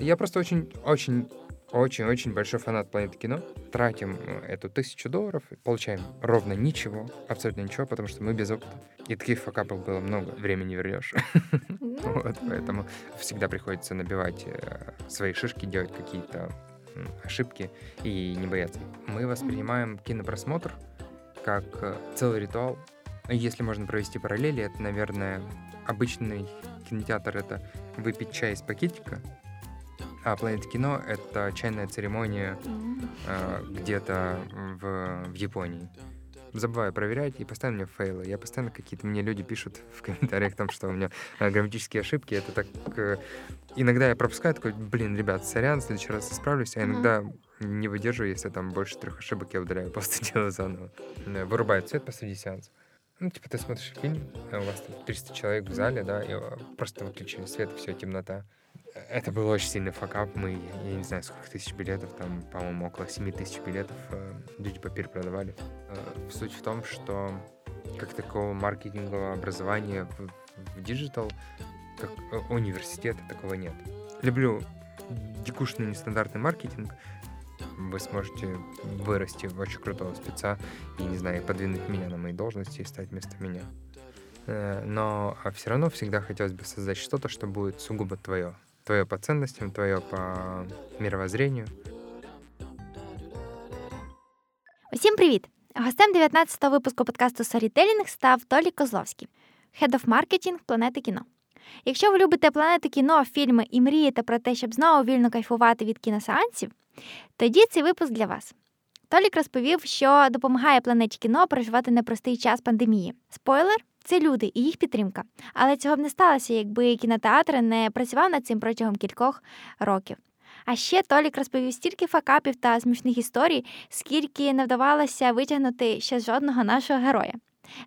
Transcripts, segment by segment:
Я просто очень, очень, очень-очень большой фанат планеты кино. Тратим э, эту тысячу долларов, получаем ровно ничего, абсолютно ничего, потому что мы без опыта. И таких факапов было много, времени не вернешь. Вот, поэтому всегда приходится набивать э, свои шишки, делать какие-то ошибки и не бояться. Мы воспринимаем кинопросмотр как э, целый ритуал. Если можно провести параллели, это, наверное, обычный кинотеатр — это выпить чай из пакетика, а Planet кино — это чайная церемония э, где-то в, в Японии. Забываю проверять и постоянно мне фейлы. Я постоянно какие-то мне люди пишут в комментариях там, что у меня э, грамматические ошибки. Это так... Э, иногда я пропускаю, такой, блин, ребят, сорян, в следующий раз исправлюсь. А иногда не выдерживаю, если там больше трех ошибок, я удаляю, просто делаю заново. Вырубает свет посреди сеанса. Ну, типа, ты смотришь фильм, а у вас там 300 человек в зале, да, и просто выключили свет, все, темнота. Это был очень сильный факап. Мы, я не знаю, сколько тысяч билетов, там, по-моему, около 7 тысяч билетов э, люди по перепродавали. Э, суть в том, что как такого маркетингового образования в, в digital, как э, университета такого нет. Люблю дикушный нестандартный маркетинг, вы сможете вырасти в очень крутого спеца и, не знаю, подвинуть меня на мои должности и стать вместо меня. Э, но а все равно всегда хотелось бы создать что-то, что будет сугубо твое. Твое по ценностям, твое по мировоззрению. Усім привіт! Гостем 19-го випуску подкасту Storytelling став Толі Козловський, Head of Marketing Планети кіно. Якщо ви любите планети кіно, фільми і мрієте про те, щоб знову вільно кайфувати від кіносеансів, тоді цей випуск для вас. Толік розповів, що допомагає планеті кіно переживати непростий час пандемії. Спойлер це люди і їх підтримка. Але цього б не сталося, якби кінотеатр не працював над цим протягом кількох років. А ще Толік розповів стільки факапів та смішних історій, скільки не вдавалося витягнути ще жодного нашого героя.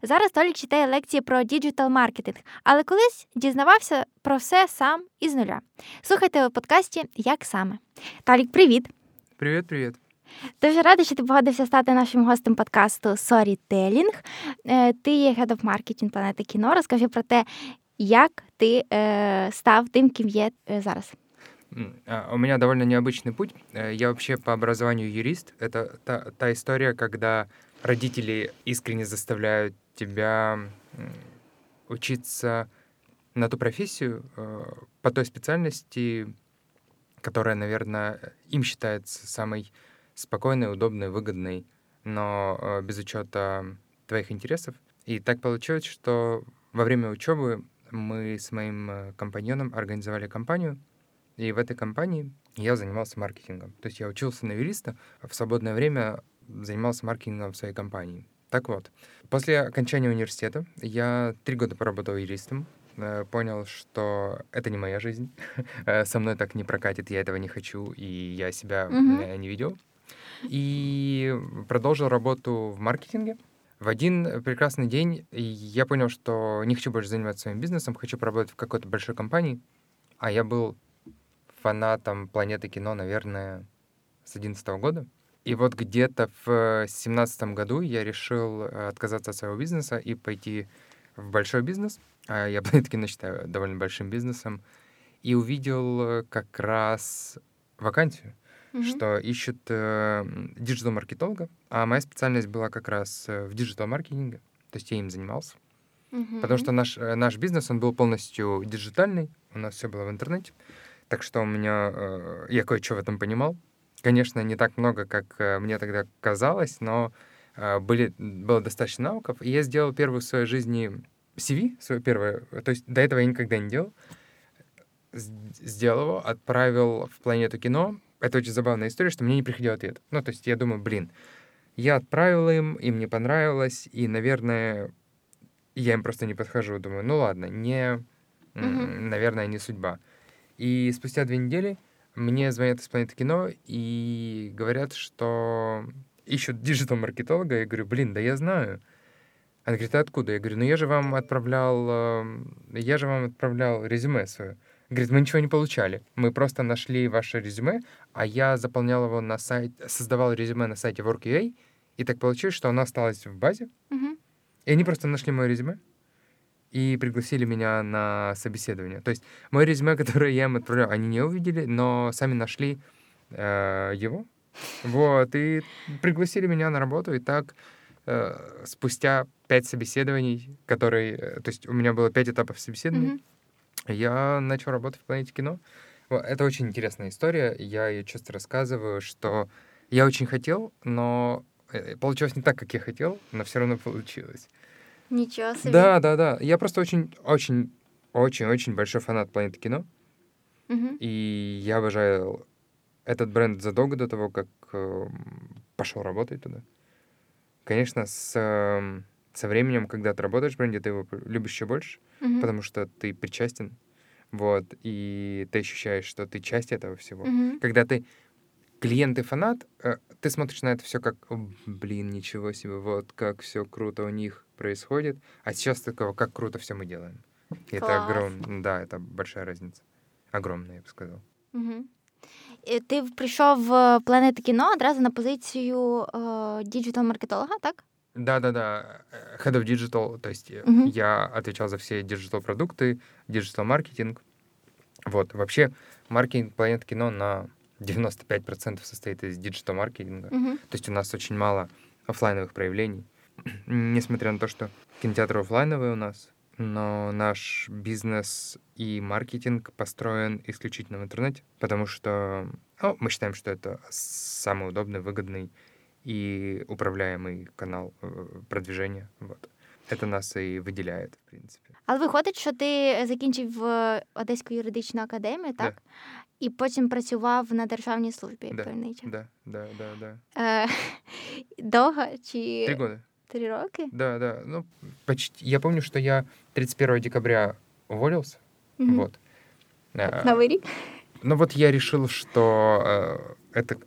Зараз Толік читає лекції про діджитал маркетинг, але колись дізнавався про все сам із нуля. Слухайте у подкасті Як саме. Толік, привіт! Привіт, привіт! Дуже рада, що ти погодився стати нашим гостем подкасту Storytelling. Е, ти є Head of Marketing планети кіно. Розкажи про те, як ти е, став тим, ким є е, зараз. У меня довольно необычный путь. Я вообще по образованию юрист. Это та, та история, когда родители искренне заставляют тебя учиться на ту профессию по той специальности, которая, наверное, им считается самой спокойной, удобной, выгодной, но э, без учета твоих интересов. И так получилось, что во время учебы мы с моим э, компаньоном организовали компанию, и в этой компании я занимался маркетингом. То есть я учился на юриста, а в свободное время занимался маркетингом в своей компании. Так вот, после окончания университета я три года поработал юристом, э, понял, что это не моя жизнь, со мной так не прокатит, я этого не хочу, и я себя mm-hmm. не видел. И продолжил работу в маркетинге. В один прекрасный день я понял, что не хочу больше заниматься своим бизнесом, хочу поработать в какой-то большой компании. А я был фанатом «Планеты кино», наверное, с 2011 года. И вот где-то в 2017 году я решил отказаться от своего бизнеса и пойти в большой бизнес. А я «Планету кино» считаю довольно большим бизнесом. И увидел как раз вакансию mm-hmm. что ищут э, диджитал-маркетолога, а моя специальность была как раз э, в диджитал-маркетинге, то есть я им занимался. Mm-hmm. Потому что наш, э, наш бизнес, он был полностью диджитальный, у нас все было в интернете, так что у меня, э, я кое-что в этом понимал. Конечно, не так много, как э, мне тогда казалось, но э, были, было достаточно навыков, и я сделал первую в своей жизни CV, свое первое, то есть до этого я никогда не делал, сделал его, отправил в планету кино, это очень забавная история, что мне не приходил ответ. Ну, то есть я думаю, блин, я отправил им, им не понравилось, и, наверное, я им просто не подхожу. Думаю, ну ладно, не, mm-hmm. наверное, не судьба. И спустя две недели мне звонят из планеты кино и говорят, что ищут диджитал-маркетолога. Я говорю, блин, да я знаю. Она говорит, а откуда? Я говорю, ну я же вам отправлял, эм, я же вам отправлял резюме свое. Говорит, мы ничего не получали. Мы просто нашли ваше резюме, а я заполнял его на сайт, создавал резюме на сайте Work.ua, и так получилось, что оно осталось в базе. Угу. И они просто нашли мое резюме. и пригласили меня на собеседование. То есть мое резюме, которое я им отправлял, они не увидели, но сами нашли э, его. Вот, и пригласили меня на работу, и так э, спустя пять собеседований, которые... э, То есть у меня было пять этапов собеседований, Мгм. Я начал работать в «Планете кино». Это очень интересная история, я ее часто рассказываю, что я очень хотел, но э, получилось не так, как я хотел, но все равно получилось. Ничего себе. Да, да, да. Я просто очень, очень, очень, очень большой фанат планеты кино. Мгм. И я обожаю этот бренд задолго до того, как эм, пошел работать туда. Конечно, с, эм, со временем, когда ты работаешь в бренде, ты его п- любишь еще больше, Мгм. потому что ты причастен. Вот, и ты ощущаешь, что ты часть этого всего. Мгм. Когда ты клиент и фанат, э, ты смотришь на это все как, «О, блин, ничего себе, вот как все круто у них происходит. А сейчас такого, как круто все мы делаем. И это Класс. огромно, да, это большая разница. Огромная, я бы сказал. Мгм. І Ти прийшов в планету кіно одразу на позицію е, діджитал-маркетолога, так? Да-да-да, э, Head of Digital, то есть Мгм. я отвечал за все digital-продукты, digital-маркетинг. Вот, вообще маркетинг Планет Кино на 95% состоит из digital-маркетинга. Угу. То есть у нас очень мало оффлайновых проявлений. Несмотря на то, что кинотеатры оффлайновые у нас, но наш бизнес и маркетинг построен исключительно в интернете, потому что ну, мы считаем, что это самый удобный, выгодный и управляемый канал э, продвижения. Вот. Это нас и выделяет, в принципе. Але виходить, що ти закінчив е, Одеську юридичну академію, Да. так? І потім працював на державній службі Да, певний час. Да, да, да, да. Е, довго чи Три года. три роки? Да, да. Ну, почти. Я помню, что я 31 декабря уволился. Мгм. Вот. А, Новий рік? Но вот я решил, что э, это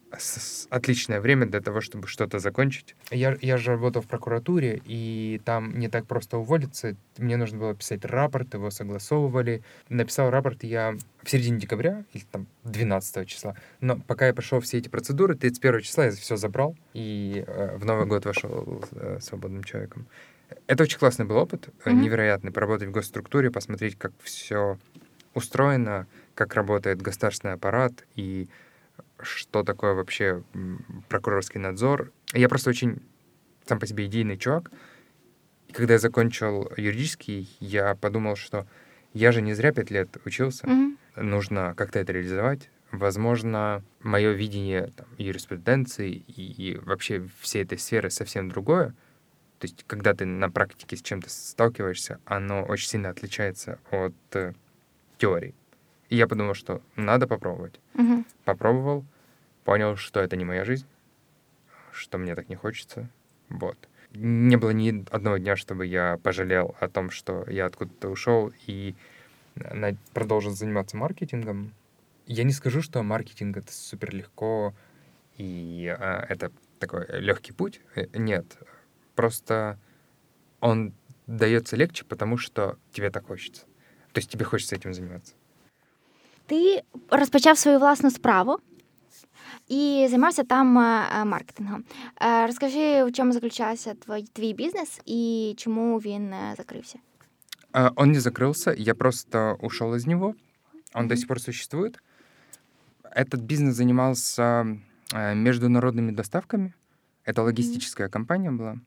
отличное время для того, чтобы что-то закончить. Я, я же работал в прокуратуре, и там не так просто уволиться. Мне нужно было писать рапорт, его согласовывали. Написал рапорт я в середине декабря, или там 12 числа. Но пока я прошел все эти процедуры, 31 числа я все забрал, и э, в Новый год вошел э, свободным человеком. Это очень классный был опыт, Мгм. невероятный, поработать в госструктуре, посмотреть, как все устроено, как работает государственный аппарат и что такое вообще прокурорский надзор. Я просто очень сам по себе идейный чувак. И когда я закончил юридический, я подумал, что я же не зря пять лет учился, Мгм. нужно как-то это реализовать. Возможно, мое видение там, юриспруденции и, и вообще всей этой сферы совсем другое. То есть, когда ты на практике с чем-то сталкиваешься, оно очень сильно отличается от теории. И я подумал, что надо попробовать. Мгм. Попробовал, понял, что это не моя жизнь, что мне так не хочется. Вот. Не было ни одного дня, чтобы я пожалел о том, что я откуда-то ушел и продолжил заниматься маркетингом. Я не скажу, что маркетинг это супер легко и а, это такой легкий путь. Э, Нет. Просто он дается легче, потому что тебе так хочется. То есть тебе хочется этим заниматься. Ти розпочав свою власну справу і займався там е, е, маркетингом. Е, Розкажи, у чому заключався твій, твій бізнес і чому він е, закрився? А, Он не закрылся, я просто ушел из него. Он Мгм. до сих пор существует. Этот бизнес занимался э, международными доставками. Это логистическая компания была.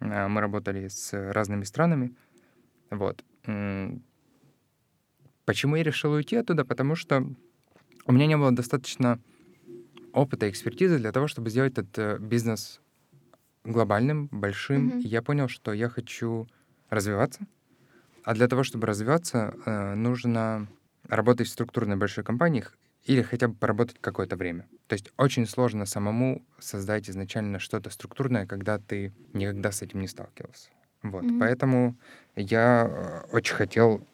А, Мы работали с разными странами. Вот. Почему я решил уйти оттуда? Потому что у меня не было достаточно опыта и экспертизы для того, чтобы сделать этот э, бизнес глобальным, большим. Мгм. И я понял, что я хочу развиваться. А для того, чтобы развиваться, э, нужно работать в структурной большой компании или хотя бы поработать какое-то время. То есть очень сложно самому создать изначально что-то структурное, когда ты никогда с этим не сталкивался. Вот. Мгм. Поэтому я э, очень хотел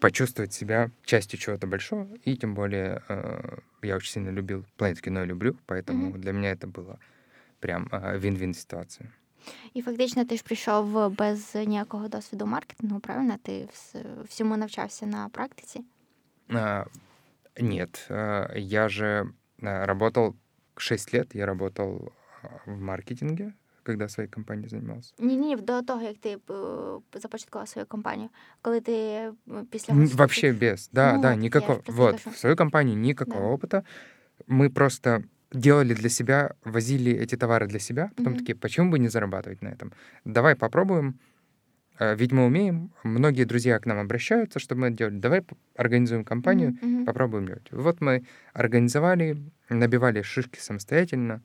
почувствовать себя частью чего-то большого, и тем более э, я очень сильно любил планету кино, я люблю, поэтому Мгм. для меня это было прям э, вин-вин ситуация. І фактично ти ж прийшов без ніякого досвіду маркетингу, правильно? Ти вс- всьому навчався на практиці. А, Нет, э, я же э, работал 6 лет, я работал э, в маркетинге, когда своей компанией занимался? Ні, ні, до того, як ти е, започаткував свою компанію. Коли ти е, після Н- університету- Вообще без. Да, Ну да, вот, я никакого. просто Вот, скажу. в свою компанию никакого опыта. Мы просто делали для себя, возили эти товары для себя, потом Мгм. такие, почему бы не зарабатывать на этом? Давай попробуем. Э, Ведь мы умеем, многие друзья к нам обращаются, чтобы мы это делали. Давай п- организуем компанию, Мгм, мгм. попробуем делать. Вот мы организовали, набивали шишки самостоятельно, м,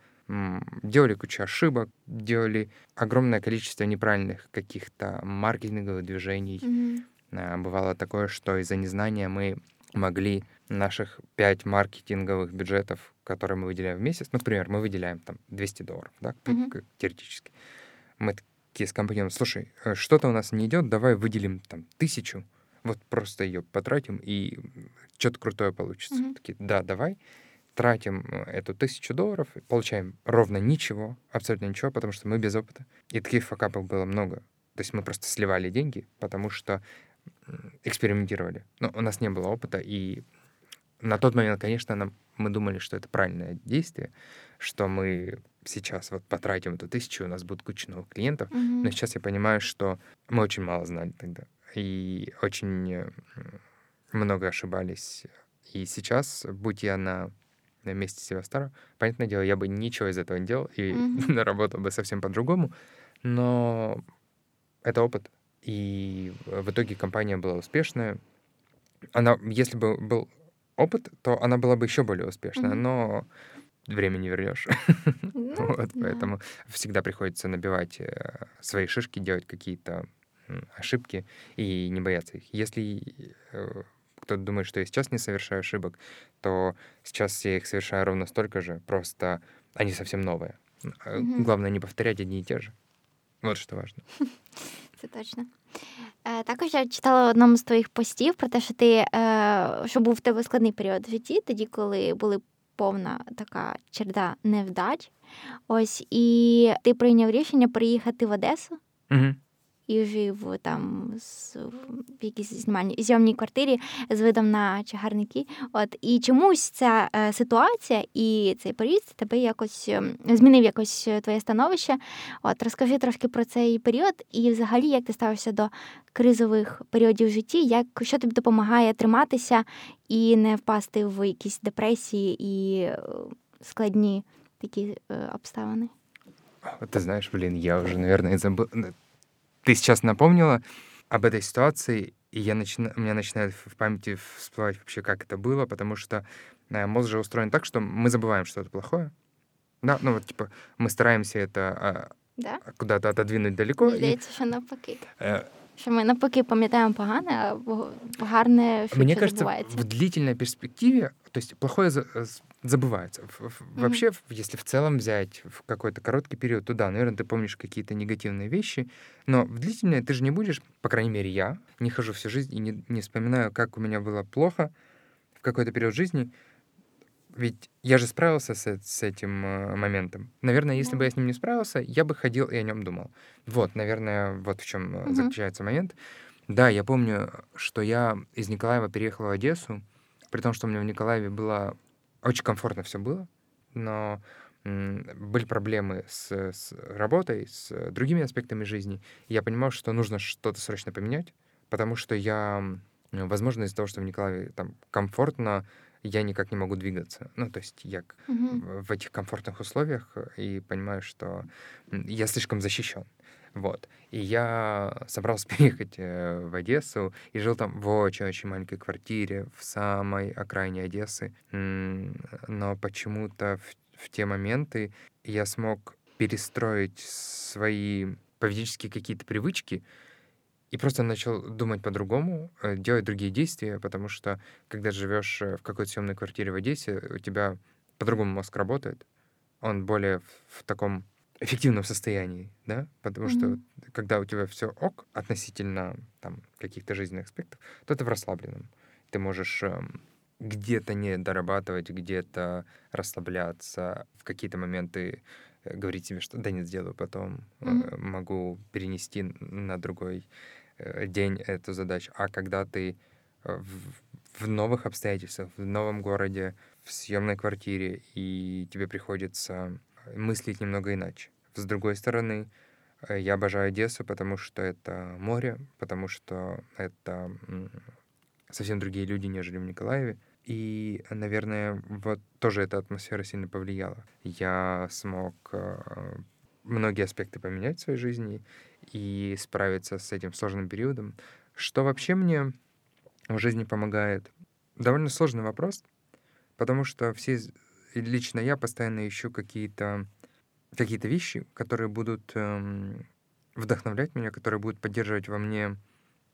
делали кучу ошибок, делали огромное количество неправильных каких-то маркетинговых движений. А, Бывало такое, что из-за незнания мы могли наших пять маркетинговых бюджетов, которые мы выделяем в месяц, ну, например, мы выделяем там 200 долларов, да, как теоретически. Мы такие с компанией, слушай, э, что-то у нас не идет, давай выделим там тысячу, вот просто ее потратим, и что-то крутое получится. Мгм. Такие, да, давай. Тратим э, эту тысячу долларов, получаем ровно ничего, абсолютно ничего, потому что мы без опыта. И таких факапов было много. То есть мы просто сливали деньги, потому что экспериментировали. Но у нас не было опыта, и на тот момент, конечно, нам, мы думали, что это правильное действие, что мы сейчас вот потратим эту тысячу, у нас будет куча новых клиентов. Мгм. Но сейчас я понимаю, что мы очень мало знали тогда. И очень э, много ошибались. И сейчас, будь я на, на месте Севастара, понятное дело, я бы ничего из этого не делал и Мгм. работал бы совсем по-другому. Но это опыт. И в итоге компания была успешная. Она, если бы был опыт, то она была бы еще более успешная, Мгм. но время не вернешь. Ну, Вот, да. поэтому всегда приходится набивать э, свои шишки, делать какие-то ошибки и не бояться их. Если э, кто-то думает, что я сейчас не совершаю ошибок, то сейчас я их совершаю ровно столько же, просто они совсем новые. Э, Мгм. Главное не повторять одни и те же. Вот что важно. Це точно. Е, також я читала в одному з твоїх постів про те, що ти е, що був в тебе складний період в житті, тоді, коли були повна така череда невдач. Ось, і ти прийняв рішення приїхати в Одесу Мгм. І жив там з, в якійсь знімальній зйомній квартирі з видом на чагарники. От і чомусь ця е, ситуація і цей період тебе якось ем, змінив якось е, твоє становище. От розкажи трошки про цей період, і взагалі як ти ставишся до кризових періодів в житті, як що тобі допомагає триматися і не впасти в якісь депресії і е, складні такі е, обставини. Вот Ты знаешь, блин, я уже, наверное, забыл. Ты сейчас напомнила об этой ситуации, и я начина... у меня начинает в памяти всплывать вообще, как это было, потому что э, мозг же устроен так, что мы забываем что-то плохое. Да, ну вот, типа, мы стараемся это а, Да? куда-то отодвинуть далеко. Мені и, що навпаки. э, Що ми навпаки пам'ятаємо погане, а гарне швидше Мне кажется, забувається. в длительной перспективе, то есть плохое забывается. Вообще, в- если в целом взять в какой-то короткий период, то да, наверное, ты помнишь какие-то негативные вещи, но в длительное ты же не будешь, по крайней мере, я не хожу всю жизнь и не, не вспоминаю, как у меня было плохо в какой-то период жизни. Ведь я же справился с, э- с этим э, моментом. Наверное, если бы я с ним не справился, я бы ходил и о нем думал. Вот, наверное, вот в чем Мгм. заключается момент. Да, я помню, что я из Николаева переехал в Одессу, при том, что у меня в Николаеве было очень комфортно все было, но были проблемы с, с работой, с э, другими аспектами жизни. Я понимал, что нужно что-то срочно поменять, потому что я, возможно, из-за того, что в Николаеве там комфортно, я никак не могу двигаться. Ну, то есть я Мгм. в этих комфортных условиях э, и понимаю, что я слишком защищен. Вот. И я собрался переехать э, в Одессу и жил там в очень-очень маленькой квартире в самой окраине Одессы. Но почему-то в, в те моменты я смог перестроить свои поведенческие какие-то привычки и просто начал думать по-другому, э, делать другие действия, потому что когда живешь э, в какой-то съемной квартире в Одессе, у тебя по-другому мозг работает. Он более в, в таком эффективном состоянии, да, потому что Мгм. когда у тебя все ок относительно там каких-то жизненных аспектов, то ты в расслабленном. Ты можешь эм, где-то не дорабатывать, где-то расслабляться, в какие-то моменты э, говорить себе, что да нет, сделаю потом, Мгм. могу перенести на другой день эту задачу. А когда ты э, в, в новых обстоятельствах, в новом городе, в съемной квартире, и тебе приходится мыслить немного иначе. С другой стороны, э, я обожаю Одессу, потому что это море, потому что это совсем другие люди, нежели в Николаеве. И, наверное, вот тоже эта атмосфера сильно повлияла. Я смог э, многие аспекты поменять в своей жизни и справиться с этим сложным периодом. Что вообще мне в жизни помогает? Довольно сложный вопрос, потому что все, лично я постоянно ищу какие-то какие-то вещи, которые будут эм, вдохновлять меня, которые будут поддерживать во мне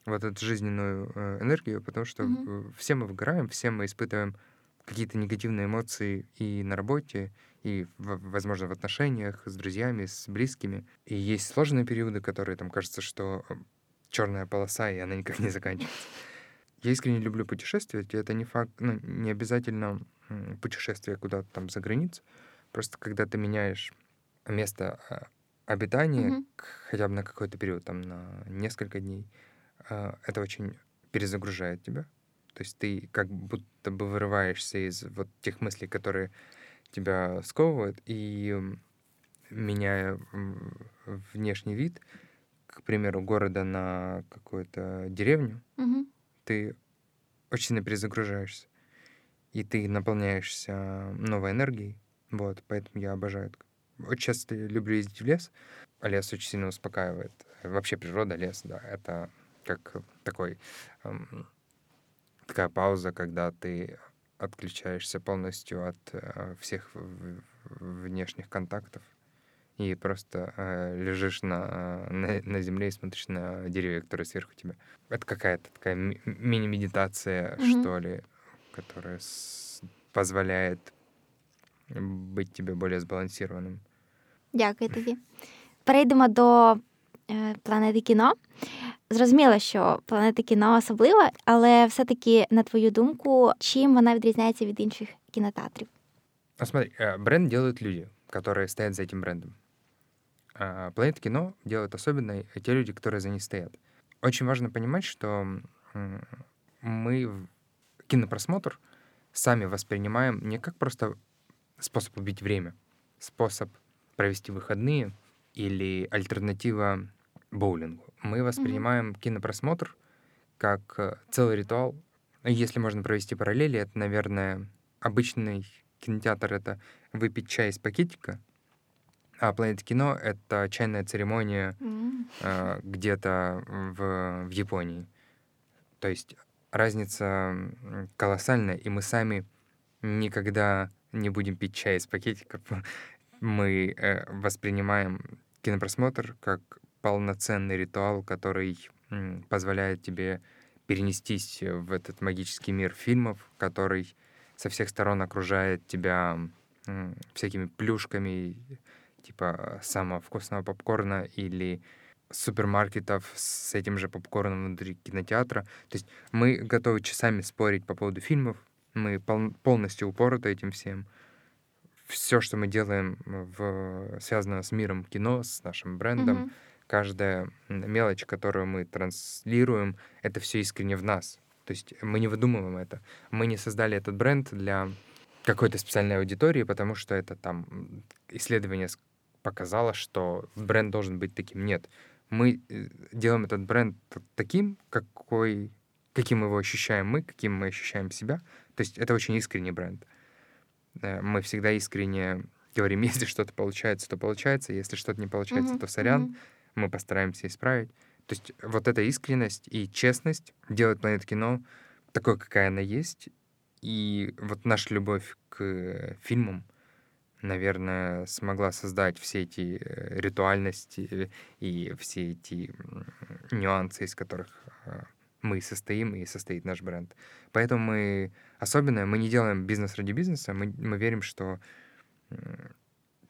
вот эту жизненную э, энергию, потому что mm-hmm. все мы выгораем, все мы испытываем какие-то негативные эмоции и на работе, и, возможно, в отношениях с друзьями, с близкими. И есть сложные периоды, которые там кажется, что э, черная полоса, и она никак не заканчивается. Я искренне люблю путешествовать, и это не факт, ну, не обязательно путешествие куда-то там за границу. Просто когда ты меняешь место а, обитания mm-hmm. хотя бы на какой-то период, там на несколько дней, а, это очень перезагружает тебя. То есть ты как будто бы вырываешься из вот тех мыслей, которые тебя сковывают, и меняя внешний вид, к примеру, города на какую-то деревню, угу. ты очень сильно перезагружаешься. И ты наполняешься новой энергией. Вот, поэтому я обожаю это. Очень часто люблю ездить в лес. А лес очень сильно успокаивает. Вообще природа, лес, да, это как такой, эм, такая пауза, когда ты отключаешься полностью от э, всех внешних контактов и просто э, лежишь на, на, на земле и смотришь на деревья, которые сверху тебя. Это какая-то такая ми- мини-медитация, mm-hmm. что ли, которая с- позволяет быть тебе более збалансованим. Дякую тобі. Перейдемо до планети кіно. Зрозуміло, що планета кіно особлива, але все-таки, на твою думку, чим вона відрізняється від інших кінотеатрів? Ну, смотри, э, бренд делают люди, которые стоят за этим брендом. А Планета кино делают особенной те люди, которые за ней стоят. Очень важно понимать, что мы кинопросмотр сами воспринимаем не как просто способ убить время, способ провести выходные или альтернатива боулингу. Мы воспринимаем mm-hmm. кинопросмотр как э, целый ритуал. Если можно провести параллели, это, наверное, обычный кинотеатр — это выпить чай из пакетика, а Планета кино — это чайная церемония mm. э, где-то в, в Японии. То есть разница колоссальная, и мы сами никогда не будем пить чай из пакетиков. Мы э, воспринимаем кинопросмотр как полноценный ритуал, который позволяет тебе перенестись в этот магический мир фильмов, который со всех сторон окружает тебя всякими плюшками, типа самого вкусного попкорна или супермаркетов с этим же попкорном внутри кинотеатра. То есть мы готовы часами спорить по поводу фильмов, мы пол- полностью упороты этим всем. Все, что мы делаем, в, связано с миром кино, с нашим брендом, mm-hmm. Каждая мелочь, которую мы транслируем, это все искренне в нас. То есть мы не выдумываем это. Мы не создали этот бренд для какой-то специальной аудитории, потому что это там исследование показало, что бренд должен быть таким. Нет. Мы э, делаем этот бренд таким, какой, каким его ощущаем мы, каким мы ощущаем себя. То есть это очень искренний бренд. Э, мы всегда искренне говорим, если что-то получается, то получается, если что-то не получается, mm-hmm. то сорян, mm-hmm. Мы постараемся исправить. То есть вот эта искренность и честность делает планету кино такой, какая она есть. И вот наша любовь к фильмам — наверное, смогла создать все эти э, ритуальности и все эти нюансы, из которых э, мы состоим и состоит наш бренд. Поэтому мы особенное, мы не делаем бизнес ради бизнеса, мы, мы верим, что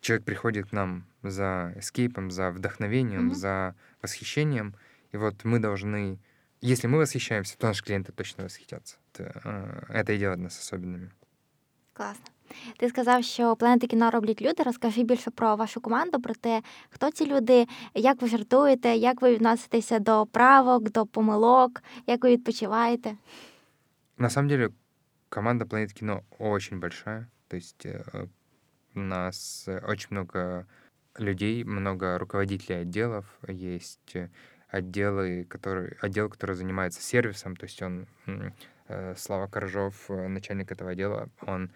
человек приходит к нам за эскейпом, за вдохновением, mm-hmm. за восхищением, и вот мы должны, если мы восхищаемся, то наши клиенты точно восхитятся. Это, э, это и делает нас особенными. Классно. Ти сказав, що планети кіно роблять люди. Розкажи більше про вашу команду, про те, хто ці люди, як ви жартуєте, як ви відноситеся до правок, до помилок, як ви відпочиваєте. На самом деле, команда Планеты Кино очень большая. То есть э, у нас очень много людей, много руководителей отделов, есть э, отделы, которые, отдел, который занимается сервисом, то есть он, э, Слава Коржов, э, начальник этого отдела, он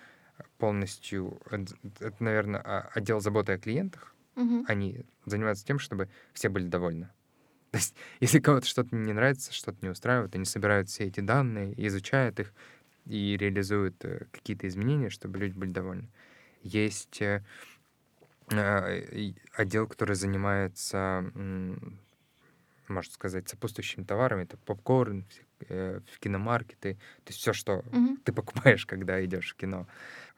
полностью, это, наверное, а, отдел заботы о клиентах, Мгм. они занимаются тем, чтобы все были довольны. То есть, если кого-то что-то не нравится, что-то не устраивает, они собирают все эти данные, изучают их и реализуют э, какие-то изменения, чтобы люди были довольны. Есть э, и отдел, который занимается, можно сказать, сопутствующими товарами. Это попкорн, э, в киномаркеты. То есть все, что Мгм. ты покупаешь, когда идешь в кино.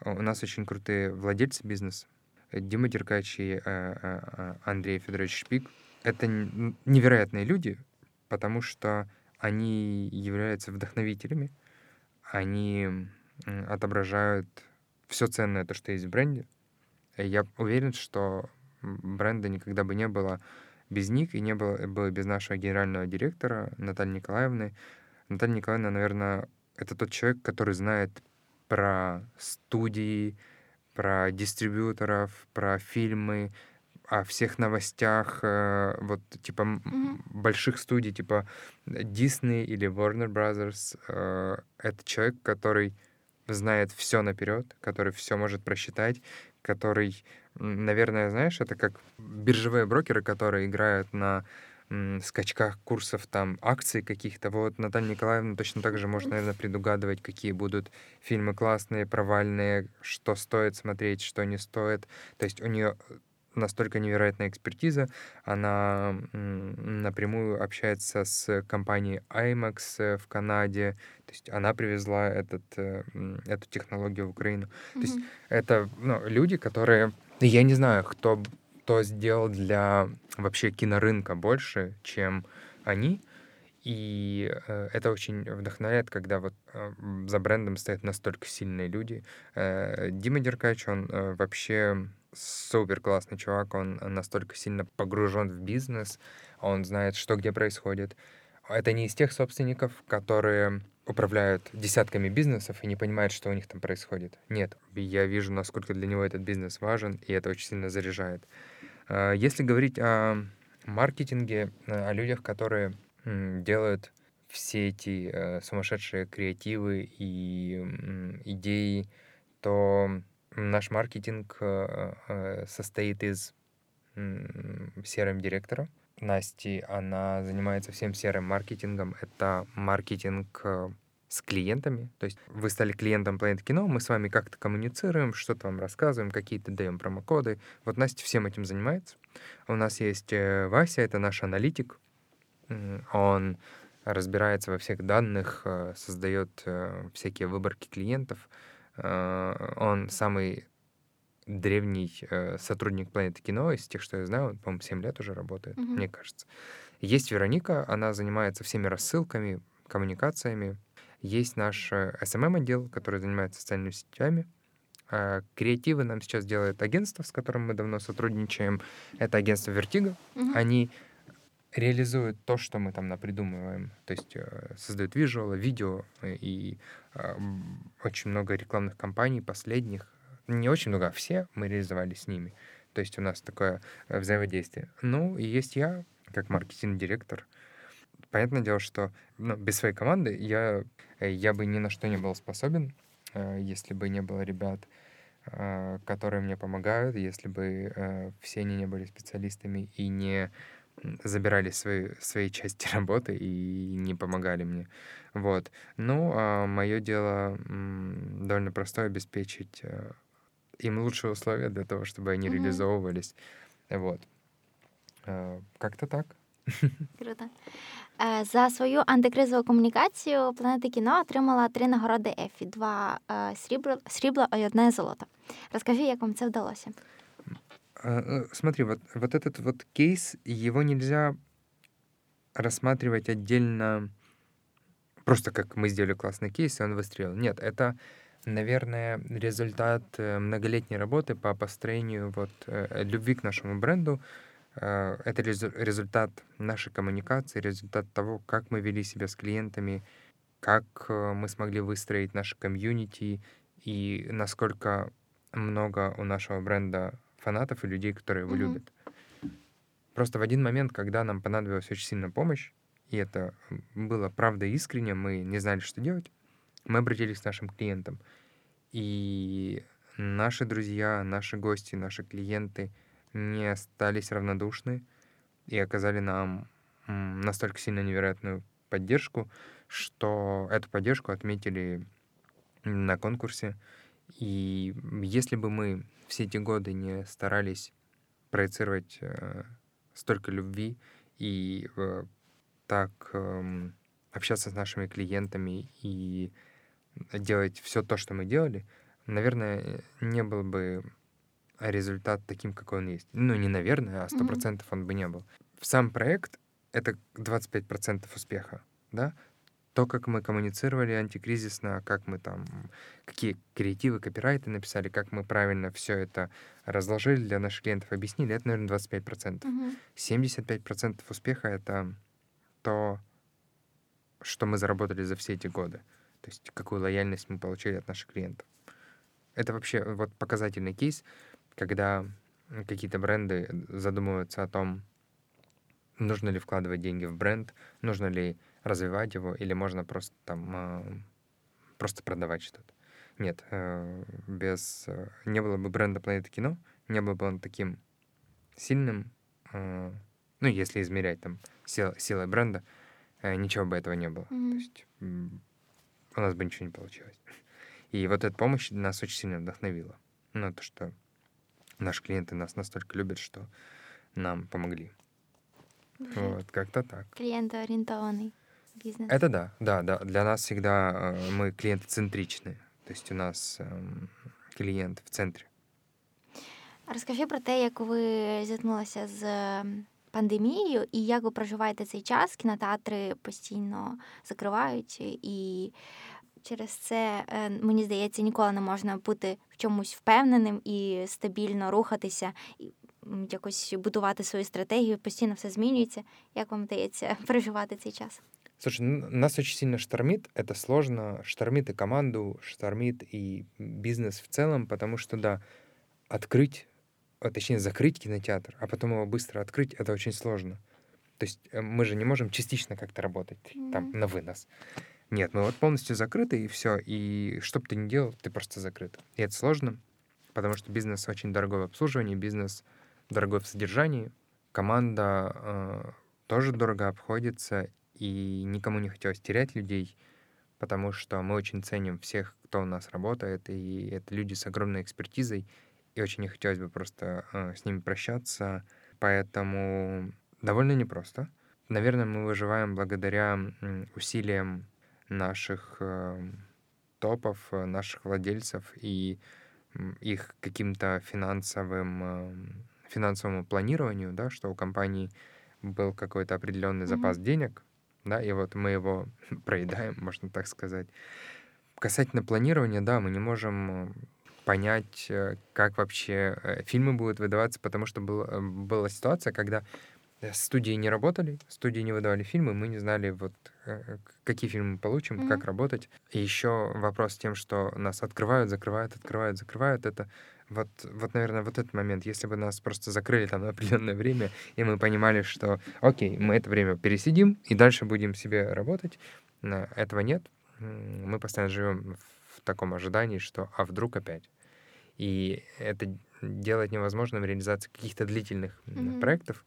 У нас очень крутые владельцы бизнеса. Дима Деркач и э, э, э, Андрей Федорович Шпик. Это невероятные люди, потому что они являются вдохновителями. Они отображают все ценное, то, что есть в бренде. И Я уверен, что бренда никогда бы не было без них и не было бы без нашего генерального директора Натальи Николаевны. Наталья Николаевна, наверное, это тот человек, который знает про студии, про дистрибьюторов, про фильмы, о всех новостях, э, вот типа Мгм. больших студий, типа Disney или Warner Brothers. Э, Это человек, который знает все наперед, который все может просчитать, который, наверное, знаешь, это как биржевые брокеры, которые играют на скачках курсов там акций каких-то. Вот Наталья Николаевна точно так же может, наверное, предугадывать, какие будут фильмы классные, провальные, что стоит смотреть, что не стоит. То есть у нее настолько невероятная экспертиза, она напрямую общается с компанией IMAX э, в Канаде, то есть она привезла этот, э, эту технологию в Украину. То есть это ну, люди, которые... Я не знаю, кто, кто сделал для вообще кинорынка больше, чем они. И э, это очень вдохновляет, когда вот э, за брендом стоят настолько сильные люди. Э, Дима Деркач, он э, вообще супер классный чувак, он настолько сильно погружен в бизнес, он знает, что где происходит. Это не из тех собственников, которые управляют десятками бизнесов и не понимают, что у них там происходит. Нет, я вижу, насколько для него этот бизнес важен, и это очень сильно заряжает. А, Если говорить о маркетинге, э, о людях, которые делают все эти э, сумасшедшие креативы и идеи, то наш маркетинг э, э, состоит из м, CRM-директора. Насти, она занимается всем серым маркетингом. Это маркетинг э, с клиентами. То есть вы стали клиентом Planet Кино, мы с вами как-то коммуницируем, что-то вам рассказываем, какие-то даем промокоды. Вот Настя всем этим занимается. У нас есть Вася, это наш аналитик. Он разбирается во всех данных, создает всякие выборки клиентов. Э, Он самый древний э, сотрудник Планеты Кино из тех, что я знаю, он, по-моему, 7 лет уже работает, Мгм. мне кажется. Есть Вероника, она занимается всеми рассылками, коммуникациями. Есть наш SMM-отдел, который занимается социальными сетями. А Креативы нам сейчас делает агентство, с которым мы давно сотрудничаем. Это агентство Vertigo. Мгм. Они реализуют то, что мы там напридумываем. То есть э, создают визуалы, видео э, и м, очень много рекламных кампаний последних. Не очень много, а все мы реализовали с ними. То есть у нас такое э, взаимодействие. Ну, и есть я, как маркетинг-директор. Понятное дело, что ну, без своей команды я, я бы ни на что не был способен, если бы не было ребят, которые мне помогают, если бы все они не были специалистами и не забирали свои, свои части работы и не помогали мне. Вот. Ну, а мое дело м, довольно простое — обеспечить э, им лучшие условия для того, чтобы они Мгм. реализовывались. Вот. Э, Как-то так. Круто. Е, За свою антикризову комунікацію планета кіно отримала три нагороди Ефі: два е, срібла, срібла і одне золото. Розкажи, як вам це вдалося? А, э, Смотри, вот, вот этот вот кейс, его нельзя рассматривать отдельно, просто как мы сделали классный кейс, и он выстрелил. Нет, это, наверное, результат э, многолетней работы по построению вот э, любви к нашему бренду. Э, Это резу- результат нашей коммуникации, результат того, как мы вели себя с клиентами, как э, мы смогли выстроить наше комьюнити и насколько много у нашего бренда фанатов и людей, которые его любят. Просто в один момент, когда нам понадобилась очень сильно помощь, и это было правда искренне, мы не знали, что делать, мы обратились к нашим клиентам. И наши друзья, наши гости, наши клиенты не остались равнодушны и оказали нам настолько сильно невероятную поддержку, что эту поддержку отметили на конкурсе. И если бы мы все эти годы не старались проецировать э, столько любви и э, так эм, общаться с нашими клиентами и делать все то, что мы делали, наверное, не был бы результат таким, какой он есть. Ну, не наверное, а сто Мгм. процентов он бы не был. Сам проект это 25% успеха, да? То, как мы коммуницировали антикризисно, как мы там, какие креативы, копирайты написали, как мы правильно все это разложили для наших клиентов, объяснили, это, наверное, 25%. Мгм. 75% успеха — это то, что мы заработали за все эти годы. То есть какую лояльность мы получили от наших клиентов. Это вообще вот показательный кейс, когда какие-то бренды задумываются о том, нужно ли вкладывать деньги в бренд, нужно ли развивать его, или можно просто там а, просто продавать что-то. Нет, э, без э, не было бы бренда Планета Кино, не был бы он таким сильным, э, ну, если измерять там сил- силой бренда, э, ничего бы этого не было. Мгм. То есть м, у нас бы ничего не получилось. И вот эта помощь нас очень сильно вдохновила. Ну, то, что наши клиенты нас настолько любят, что нам помогли. Дуже Вот, как-то так. клієнтоорієнтований бізнес. Это да, да, да. Для нас всегда э, мы клиентоцентричны. То есть у нас эм, клиент в центре. Розкажи про те, як ви зіткнулися з ем, пандемією і як ви проживаєте цей час. Кінотеатри постійно закривають, і через це, е, мені здається, ніколи не можна бути в чомусь впевненим і стабільно рухатися, і м, якось будувати свою стратегію, постійно все змінюється. Як вам вдається проживати цей час? Слушай, нас очень сильно штормит, это сложно, штормит и команду, штормит и бизнес в целом, потому что, да, открыть, а точнее закрыть кинотеатр, а потом его быстро открыть, это очень сложно. То есть э, мы же не можем частично как-то работать там Мгм. на вынос. Нет, мы вот полностью закрыты, и все. И что бы ты ни делал, ты просто закрыт. И это сложно, потому что бизнес очень дорогой в обслуживании, бизнес дорогой в содержании, команда э, тоже дорого обходится, и никому не хотелось терять людей, потому что мы очень ценим всех, кто у нас работает, и это люди с огромной экспертизой, и очень не хотелось бы просто э, с ними прощаться, поэтому довольно непросто. Наверное, мы выживаем благодаря усилиям наших э, топов, э, наших владельцев и их каким-то финансовым, э, финансовому планированию, да, что у компании был какой-то определенный Мгм. запас денег, да, и вот мы его проедаем, можно так сказать. Касательно планирования, да, мы не можем понять, э, как вообще э, фильмы будут выдаваться, потому что был- э, была ситуация, когда студии не работали, студии не выдавали фильмы, мы не знали, вот какие фильмы мы получим, Мгм. как работать. И еще вопрос с тем, что нас открывают, закрывают, открывают, закрывают. Это вот, вот, наверное, вот этот момент. Если бы нас просто закрыли там на определенное время, и мы понимали, что, окей, мы это время пересидим, и дальше будем себе работать, но этого нет. Мы постоянно живем в таком ожидании, что а вдруг опять. И это делать невозможно в реализации каких-то длительных Мгм. проектов,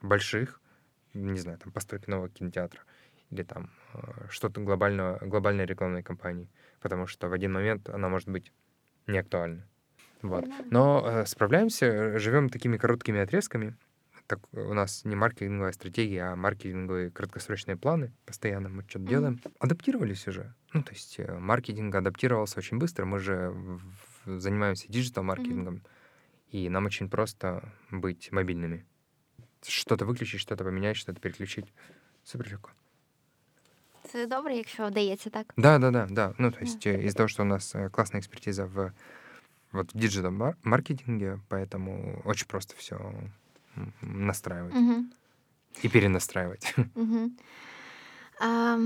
больших, не знаю, там постройки нового кинотеатра или там э, что-то глобального, глобальной рекламной кампании, потому что в один момент она может быть не актуальна. Вот. Но э, справляемся, э, живем такими короткими отрезками. Так у нас не маркетинговая стратегия, а маркетинговые краткосрочные планы. Постоянно мы что-то делаем. Адаптировались уже. Ну, то есть э, маркетинг адаптировался очень быстро. Мы же в- занимаемся диджитал-маркетингом. И нам очень просто быть мобильными. Что-то выключить, что-то поменять, что-то переключить. Супер легко. Це добре, якщо вдається так. Да, да, да, да. Ну, то есть э, из-за того, что у нас э, классная экспертиза в вот в диджитал-маркетинге, поэтому очень просто все настраивать Угу. и перенастраивать. Угу. А,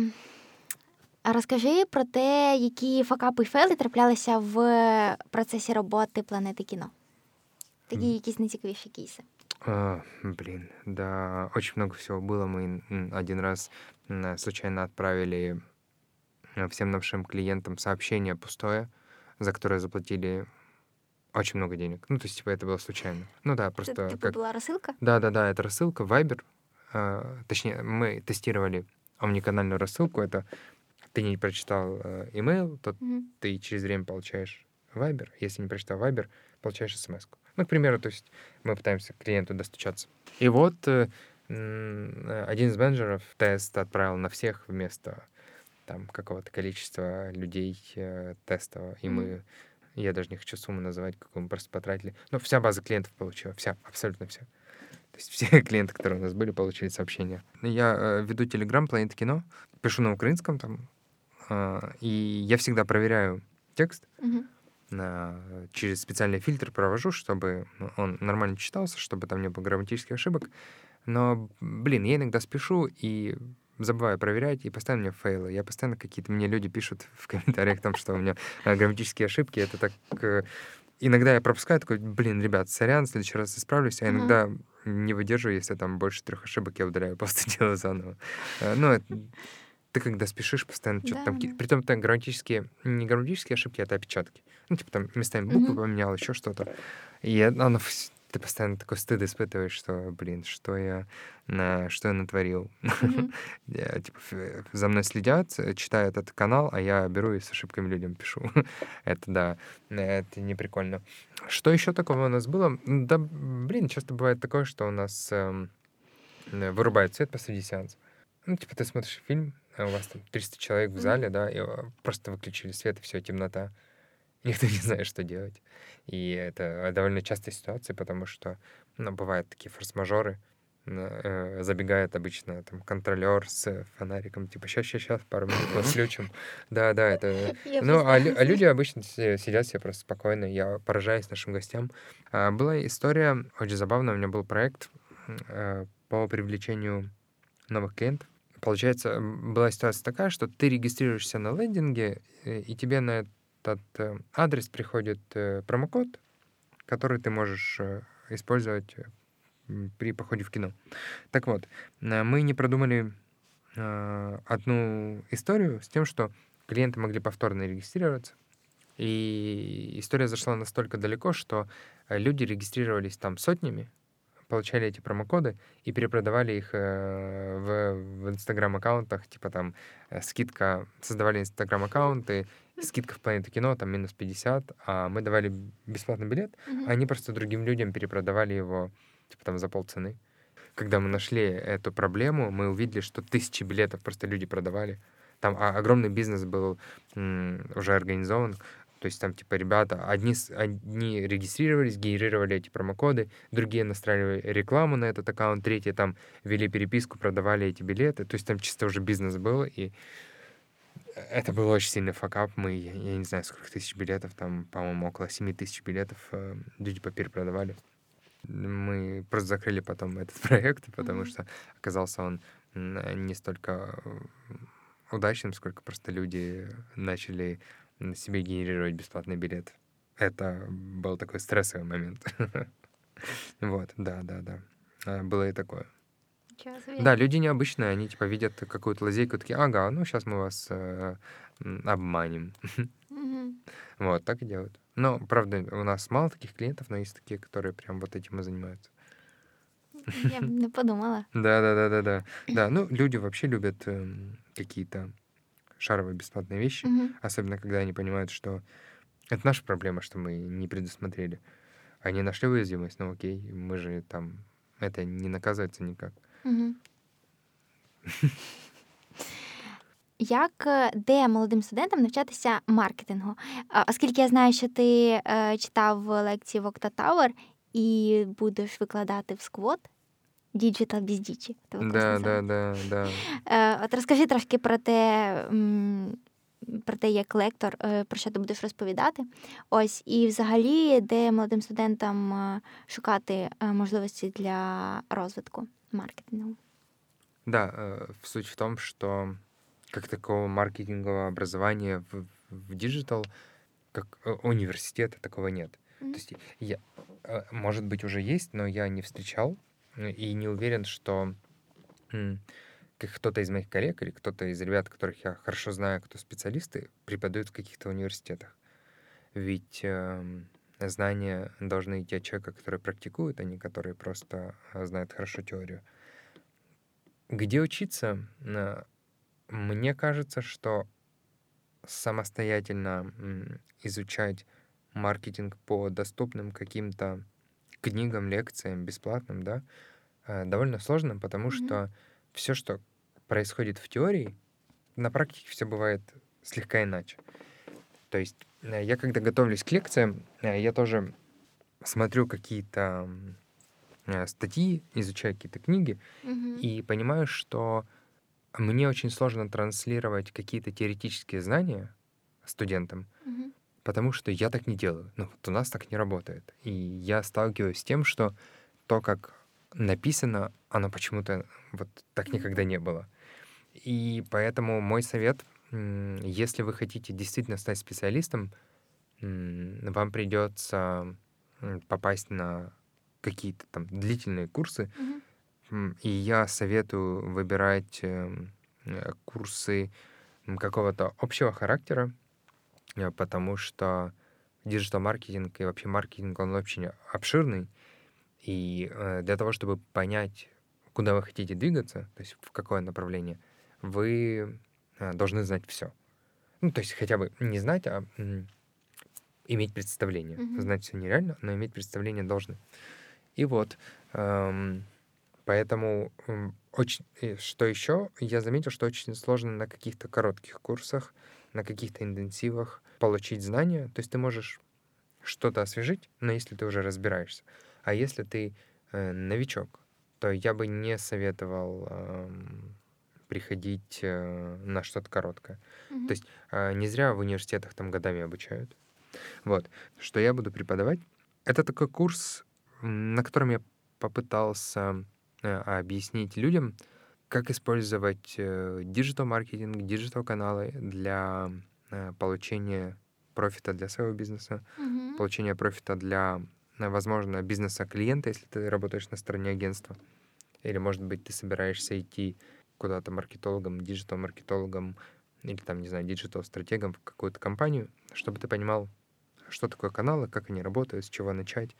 а розкажи про те, які факапи і фейли траплялися в процесі роботи планети кіно. Такі якісь найцікавіші кейси. А, блин, да, очень много всего было. Мы м, один раз м, случайно отправили э, всем нашим клиентам сообщение пустое, за которое заплатили очень много денег. Ну, то есть, типа, это было случайно. Ну да, просто типу как... була розсилка? Да-да-да, это рассылка Viber. А, точнее, мы тестировали омниканальную рассылку. Это ты не прочитал э, email, то Мгм. ты через время получаешь Viber. Если не прочитал Viber, получаешь смс. Ну, к примеру, то есть мы пытаемся к клиенту достучаться. И вот э, э, один из менеджеров тест отправил на всех вместо там какого-то количества людей э, тестового. И Мгм. мы, я даже не хочу сумму называть, какую мы просто потратили. Но вся база клиентов получила, вся, абсолютно вся. То есть все клиенты, которые у нас были, получили сообщения. Я э, веду Telegram Planet Кино, пишу на украинском там, а, и я всегда проверяю текст, Мгм. на- через специальный фильтр провожу, чтобы ну, он нормально читался, чтобы там не было грамматических ошибок. Но, блин, я иногда спешу и забываю проверять, и постоянно меня фейлы. Я постоянно какие-то мне люди пишут в комментариях там, что у меня э, грамматические ошибки. Это так... э, Иногда я пропускаю, такой, блин, ребят, сорян, в следующий раз исправлюсь, а иногда не выдерживаю, если там больше трех ошибок, я удаляю, просто делаю заново. Э, Ну, это- ты когда спешишь, постоянно что-то Да, там... да. Притом это грамматические... Не грамматические ошибки, это опечатки. Ну, типа там местами буквы поменял, еще что-то. И вс- ты постоянно такой стыд испытываешь, что, блин, что я, на, что я натворил. Я, типа, за мной следят, читают этот канал, а я беру и с ошибками людям пишу. это да, это не прикольно. Что еще такого у нас было? Да, блин, часто бывает такое, что у нас эм, э, вырубают свет посреди сеанса. Ну, типа, ты смотришь фильм, а у вас там 300 человек в зале, да, и э, просто выключили свет, и все, темнота. Никто не знает, что делать. И это довольно частая ситуация, потому что, ну, бывают такие форс-мажоры, э, забегает обычно там контролер с фонариком, типа, сейчас, сейчас, сейчас, пару минут вас включим. Да, да, это... Ну, а, а люди обычно си- сидят себе просто спокойно. Я поражаюсь нашим гостям. А, Была история очень забавная. У меня был проект э, по привлечению новых клиентов. Получается, была ситуация такая, что ты регистрируешься на лендинге, э, и тебе на этот э, адрес приходит э, промокод, который ты можешь э, использовать при походе в кино. Так вот, мы не продумали одну историю с тем, что клиенты могли повторно регистрироваться. И история зашла настолько далеко, что люди регистрировались там сотнями, получали эти промокоды и перепродавали их э, в, в инстаграм-аккаунтах, типа там э, скидка, создавали инстаграм-аккаунты, скидка в планету кино, там минус 50, а мы давали бесплатный билет, Мгм. а они просто другим людям перепродавали его, типа там за полцены. Когда мы нашли эту проблему, мы увидели, что тысячи билетов просто люди продавали. Там а, огромный бизнес был уже организован. То есть там типа ребята, одни, одни регистрировались, генерировали эти промокоды, другие настраивали рекламу на этот аккаунт, третьи там вели переписку, продавали эти билеты. То есть там чисто уже бизнес был, и это был очень сильный факап. Мы, я, я не знаю, сколько тысяч билетов, там, по-моему, около 7 тысяч билетов э, люди поперепродавали. Мы просто закрыли потом этот проект, потому Мгм. что оказался он не столько э, удачным, сколько просто люди начали себе генерировать бесплатный билет. Это был такой стрессовый момент. Вот, да, да, да. А, Было и такое. Да, люди необычные, они типа видят какую-то лазейку, такие, ага, ну сейчас мы вас э, обманем. Мгм. Вот, так и делают. Но, правда, у нас мало таких клиентов, но есть такие, которые прям вот этим и занимаются. Я подумала. Да, да, да, да, да. Да, ну, люди вообще любят эм, какие-то шаровые бесплатные вещи, Мгм. особенно когда они понимают, что это наша проблема, что мы не предусмотрели. Они нашли уязвимость, ну окей, мы же там, это не наказывается никак. Мгм. Як е, де молодим студентам навчатися маркетингу? А, Оскільки я знаю, що ти е, читав лекції в Okta Tower і будеш викладати в сквот Digital без дічі. тебе класно Да, називають. да, да, да. Е, От розкажи трошки про те, м, про те, як лектор, е, про що ти будеш розповідати. Ось, і взагалі, де молодим студентам е, шукати е, можливості для розвитку маркетингу. Да, э, в- суть в том, что как такого маркетингового образования в, в диджитал, как э, университета, такого нет. То есть я, э, может быть, уже есть, но я не встречал э, И не уверен, что как кто-то из моих коллег или кто-то из ребят, которых я хорошо знаю, кто специалисты, преподают в каких-то университетах. Ведь эм, знания должны идти от человека, который практикует, а не который просто э, знает хорошо теорию. Где учиться? Э, Мне кажется, что самостоятельно изучать маркетинг по доступным каким-то книгам, лекциям, бесплатным, да, э, довольно сложно, потому Мгм. что все, что происходит в теории, на практике все бывает слегка иначе. То есть э, я когда готовлюсь к лекциям, э, я тоже смотрю какие-то э, статьи, изучаю какие-то книги Мгм. и понимаю, что мне очень сложно транслировать какие-то теоретические знания студентам, Мгм. потому что я так не делаю. Ну, вот у нас так не работает. И я сталкиваюсь с тем, что то, как написано, оно почему-то вот так никогда не было. И поэтому мой совет, если вы хотите действительно стать специалистом, вам придется попасть на какие-то там длительные курсы. М, И я советую выбирать эм, э, курсы какого-то общего характера, э, потому что digital-маркетинг и вообще маркетинг, он очень обширный. И э, для того, чтобы понять, куда вы хотите двигаться, то есть в какое направление, вы э, должны знать все. Ну, то есть хотя бы не знать, а иметь представление. Мгм. Знать все нереально, но иметь представление должны. И вот, эм, поэтому м, очень, и что еще, я заметил, что очень сложно на каких-то коротких курсах, на каких-то интенсивах получить знания. То есть ты можешь что-то освежить, но если ты уже разбираешься. А если ты э, новичок, то я бы не советовал эм, приходить э, на что-то короткое. Мгм. То есть а, не зря в университетах там годами обучают. Вот. Что я буду преподавать? Это такой курс, на котором я попытался э, объяснить людям, как использовать digital-маркетинг, digital-каналы для э, получения профита для своего бизнеса, Мгм. получения профита для, э, возможно, бизнеса клиента, если ты работаешь на стороне агентства. Или, может быть, ты собираешься идти куда-то маркетологом, digital-маркетологом или там, не знаю, digital-стратегом в какую-то компанию, чтобы ты понимал, что такое каналы, как они работают, с чего начать.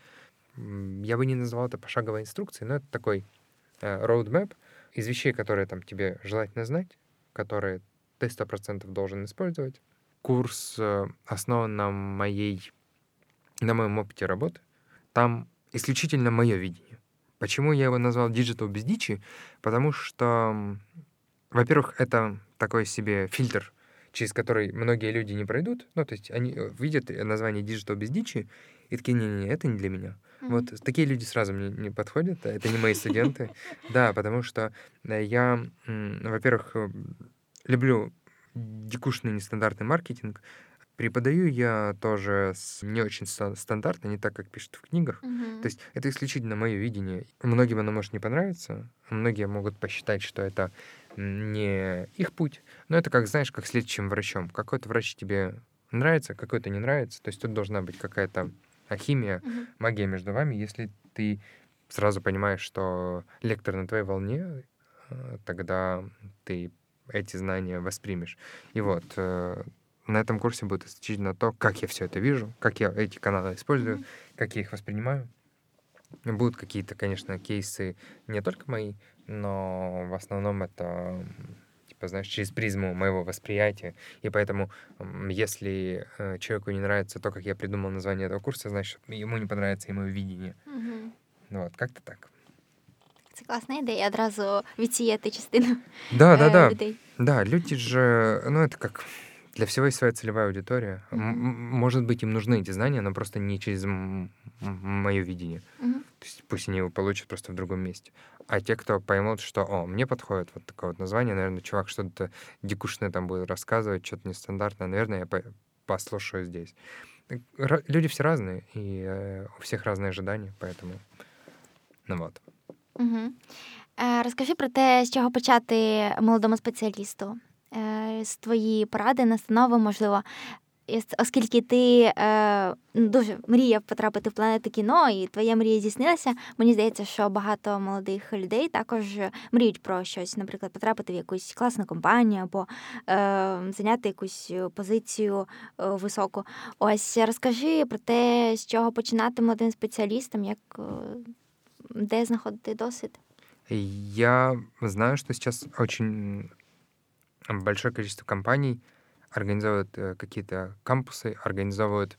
Я бы не назвал это пошаговой инструкцией, но это такой э, roadmap из вещей, которые там тебе желательно знать, которые ты 100% должен использовать. Курс э, основан на моей, на моем опыте работы. Там исключительно мое видение. Почему я его назвал Digital без дичи? Потому что, во-первых, это такой себе фильтр, через который многие люди не пройдут. Ну, то есть они э, видят название Digital без дичи и такие, не-не, это не для меня. Мгм. Вот такие люди сразу мне не подходят, а это не мои студенты. Да, потому что э, я, во-первых, э, люблю дикушный нестандартный маркетинг. Преподаю я тоже с- не очень ста- стандартно, не так, как пишут в книгах. Мгм. То есть это исключительно мое видение. Многим оно может не понравиться, многие могут посчитать, что это не их путь. Но это как, знаешь, как с лечащим врачом. Какой-то врач тебе нравится, какой-то не нравится. То есть тут должна быть какая-то химия, Мгм. магия между вами. Если ты сразу понимаешь, что лектор на твоей волне, э, тогда ты эти знания воспримешь. И вот э, на этом курсе будет исключительно то, как я все это вижу, как я эти каналы использую, Мгм. как я их воспринимаю. Будут какие-то, конечно, кейсы не только мои, но в основном это, м, типа, знаешь, через призму моего восприятия. И поэтому, м, если э, человеку не нравится то, как я придумал название этого курса, значит, ему не понравится и мое видение. Мгм. Ну Вот, как-то так. Це класна ідея одразу відсіяти частину Да, да, е, да. людей. Да, люди же, ну, это как для всего есть своя целевая аудитория. М- м- Может быть, им нужны эти знания, но просто не через мое видение. Мгм. То есть пусть они его получат просто в другом месте. А те, кто поймут, что, о, мне подходит вот такое вот название, наверное, чувак что-то дикушное там будет рассказывать, что-то нестандартное, наверное, я по- послушаю здесь. Ра- Люди все разные, и э, у всех разные ожидания, поэтому, ну вот. Мгм. Е, Розкажи про те, з чого почати молодому спеціалісту. Е, З твої поради, настанови, можливо, оскільки ти е, дуже мріяв потрапити в планету кіно, і твоя мрія здійснилася, мені здається, що багато молодих людей також мріють про щось, наприклад, потрапити в якусь класну компанію або е, зайняти якусь позицію е, високу. Ось розкажи про те, з чого починати молодим спеціалістам, як е, де знаходити досвід. Я знаю, что сейчас очень большое количество компаний организовывают э, какие-то кампусы, организовывают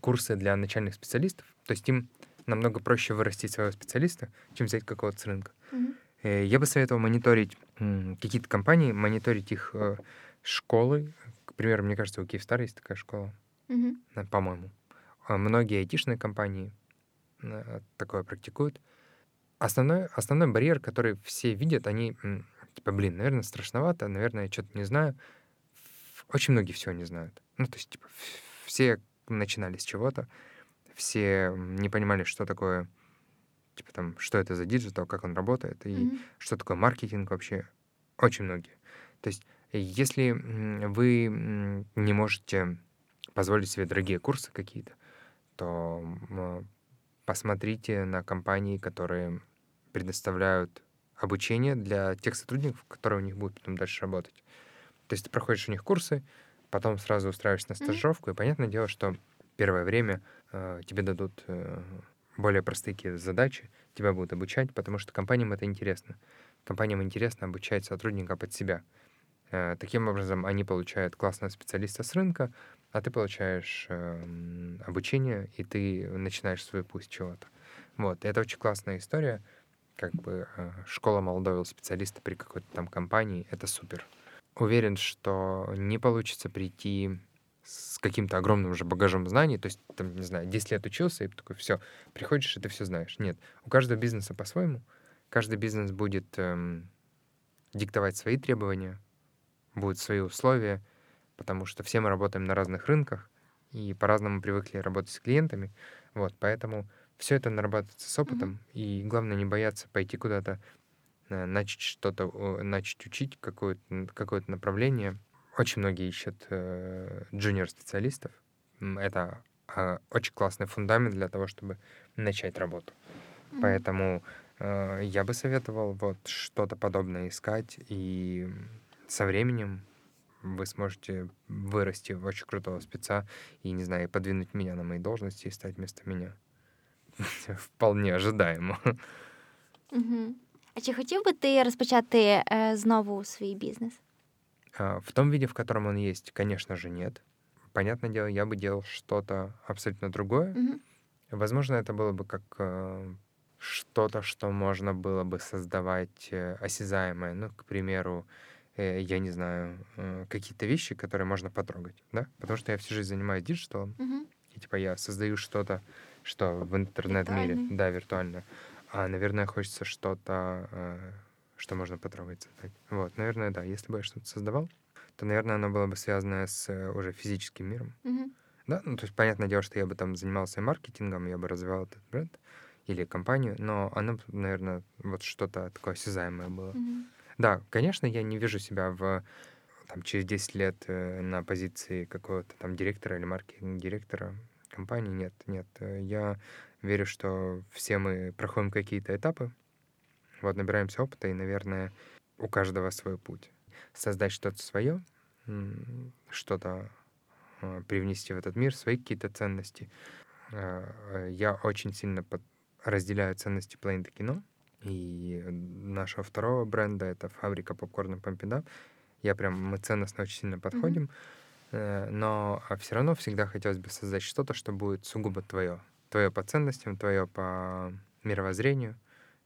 курсы для начальных специалистов. То есть им намного проще вырастить своего специалиста, чем взять какого-то с рынка. Mm-hmm. Я бы советовал мониторить какие-то компании, мониторить их э, школы. К примеру, мне кажется, у Киевстар есть такая школа, mm-hmm. по-моему. А многие айтишные компании такое практикуют. Основной, основной барьер, который все видят, они типа, блин, наверное, страшновато, наверное, я что-то не знаю. Очень многие всего не знают. Ну, то есть, типа, все начинали с чего-то, все не понимали, что такое, типа, там, что это за digital, как он работает, и mm-hmm. что такое маркетинг вообще. Очень многие. То есть, если вы не можете позволить себе дорогие курсы какие-то, то посмотрите на компании, которые предоставляют обучение для тех сотрудников, которые у них будут потом дальше работать. То есть ты проходишь у них курсы, потом сразу устраиваешься на стажировку, mm-hmm. и понятное дело, что первое время э, тебе дадут э, более простые какие-то задачи, тебя будут обучать, потому что компаниям это интересно. Компаниям интересно обучать сотрудника под себя. Э, таким образом, они получают классного специалиста с рынка, а ты получаешь э, обучение, и ты начинаешь свой путь чего-то. Вот, и это очень классная история как бы э, школа молодого специалиста при какой-то там компании, это супер. Уверен, что не получится прийти с каким-то огромным уже багажом знаний, то есть, там, не знаю, 10 лет учился, и такой, все, приходишь, и ты все знаешь. Нет, у каждого бизнеса по-своему. Каждый бизнес будет эм, диктовать свои требования, будут свои условия, потому что все мы работаем на разных рынках, и по-разному привыкли работать с клиентами. Вот, поэтому все это нарабатывается с опытом, mm-hmm. и главное не бояться пойти куда-то, э, начать что-то, начать учить какое-то, какое-то направление. Очень многие ищут э, джуниор-специалистов. Это э, очень классный фундамент для того, чтобы начать работу. Mm-hmm. Поэтому э, я бы советовал вот что-то подобное искать, и со временем вы сможете вырасти в очень крутого спеца и, не знаю, подвинуть меня на мои должности и стать вместо меня. Вполне ожидаемо. Угу. А чи хотів би ти розпочати е, знову свій бізнес? А, в том виде, в котором он есть, конечно же, нет. Понятное дело, я бы делал что-то абсолютно другое. Угу. Возможно, это было бы как э, что-то, что можно было бы создавать э, осязаемое. Ну, к примеру, э, я не знаю, э, какие-то вещи, которые можно потрогать, да? Потому что я всю жизнь занимаюсь диджиталом, угу. и типа я создаю что-то что в интернет-мире, да, виртуально. А, наверное, хочется что-то, э, что можно потрогать, создать. Вот, наверное, да. Если бы я что-то создавал, то, наверное, оно было бы связано с э, уже физическим миром. Mm-hmm. Да, ну, то есть, понятное дело, что я бы там занимался маркетингом, я бы развивал этот бренд или компанию, но оно, наверное, вот что-то такое осязаемое было. Mm-hmm. Да, конечно, я не вижу себя в там, через 10 лет э, на позиции какого-то там директора или маркетинг-директора компании нет, нет. Э, я верю, что все мы проходим какие-то этапы, вот, набираемся опыта, и, наверное, у каждого свой путь. Создать что-то свое, что-то а, привнести в этот мир, свои какие-то ценности. А, я очень сильно под... разделяю ценности планеты кино, и нашего второго бренда — это фабрика попкорна Пампида. Я прям, мы ценностно очень сильно подходим. Mm-hmm Э, но а все равно всегда хотелось бы создать что-то, что будет сугубо твое. Твое по ценностям, твое по мировоззрению.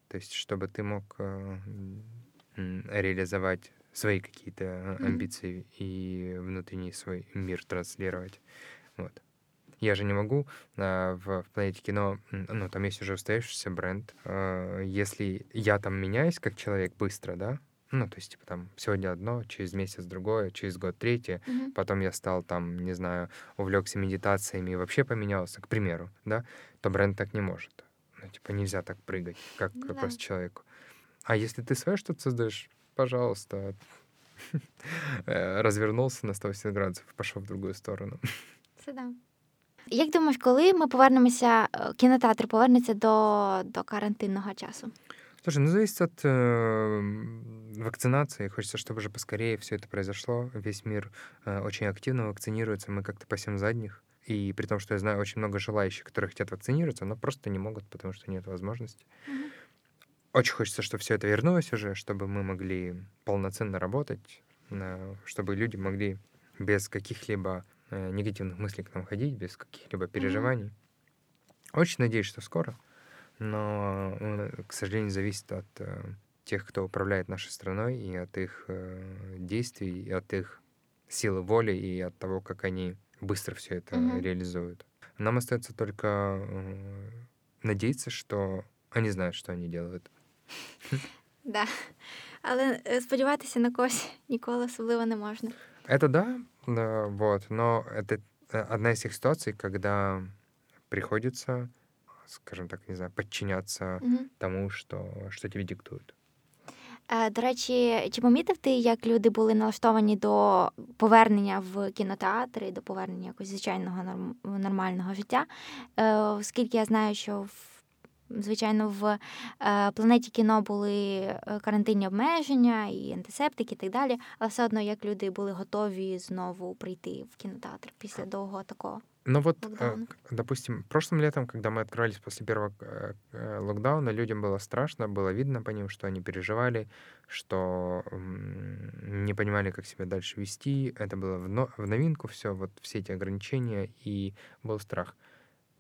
То есть, чтобы ты мог э, реализовать свои какие-то mm-hmm. амбиции и внутренний свой мир транслировать. Вот. Я же не могу а, в, в планете кино, ну, там есть уже устоявшийся бренд. А, если я там меняюсь как человек быстро, да, ну, то есть, типа, там, сегодня одно, через месяц другое, через год третье. Mm-hmm. Потом я стал, там, не знаю, увлекся медитациями и вообще поменялся, к примеру, да, то бренд так не может. Ну, типа, нельзя так прыгать, как, mm-hmm. просто человеку. А если ты свое что-то создаешь, пожалуйста, Э, развернулся на 180 градусов и пошел в другую сторону. Це да. Як думаєш, коли ми повернемося, кінотеатр повернеться до, до карантинного часу? Слушай, ну зависит от э, вакцинации. Хочется, чтобы уже поскорее все это произошло. Весь мир э, очень активно вакцинируется. Мы как-то пасем задних. И при том, что я знаю очень много желающих, которые хотят вакцинироваться, но просто не могут, потому что нет возможности. Мгм. Очень хочется, чтобы все это вернулось уже, чтобы мы могли полноценно работать, чтобы люди могли без каких-либо э, негативных мыслей к нам ходить, без каких-либо переживаний. Очень надеюсь, что скоро, но, э, к сожалению, зависит от э, тех, кто управляет нашей страной, и от их э, действий, и от их силы воли, и от того, как они быстро все это Мгм. реализуют. Нам остается только надеяться, что они знают, что они делают. Да. Але сподіватися на когось ніколи особливо не можна. Это да, да, вот, но это одна из тех ситуаций, когда приходится, скажем так, не знаю, подчиняться Мгм. тому, что, что тебе диктуют. Е, До речі, чи помітив ти, як люди були налаштовані до повернення в кінотеатри, до повернення якогось звичайного нормального життя? Е, Оскільки я знаю, що в звичайно в е, планеті кіно були карантинні обмеження і антисептики, і так далі, але все одно як люди були готові знову прийти в кінотеатр після довгого такого. Но вот, э, Локдауна. к- допустим, прошлым летом, когда мы открывались после первого э, э, локдауна, людям было страшно, было видно по ним, что они переживали, что не понимали, как себя дальше вести. Это было в, но- в новинку все, вот все эти ограничения, и был страх.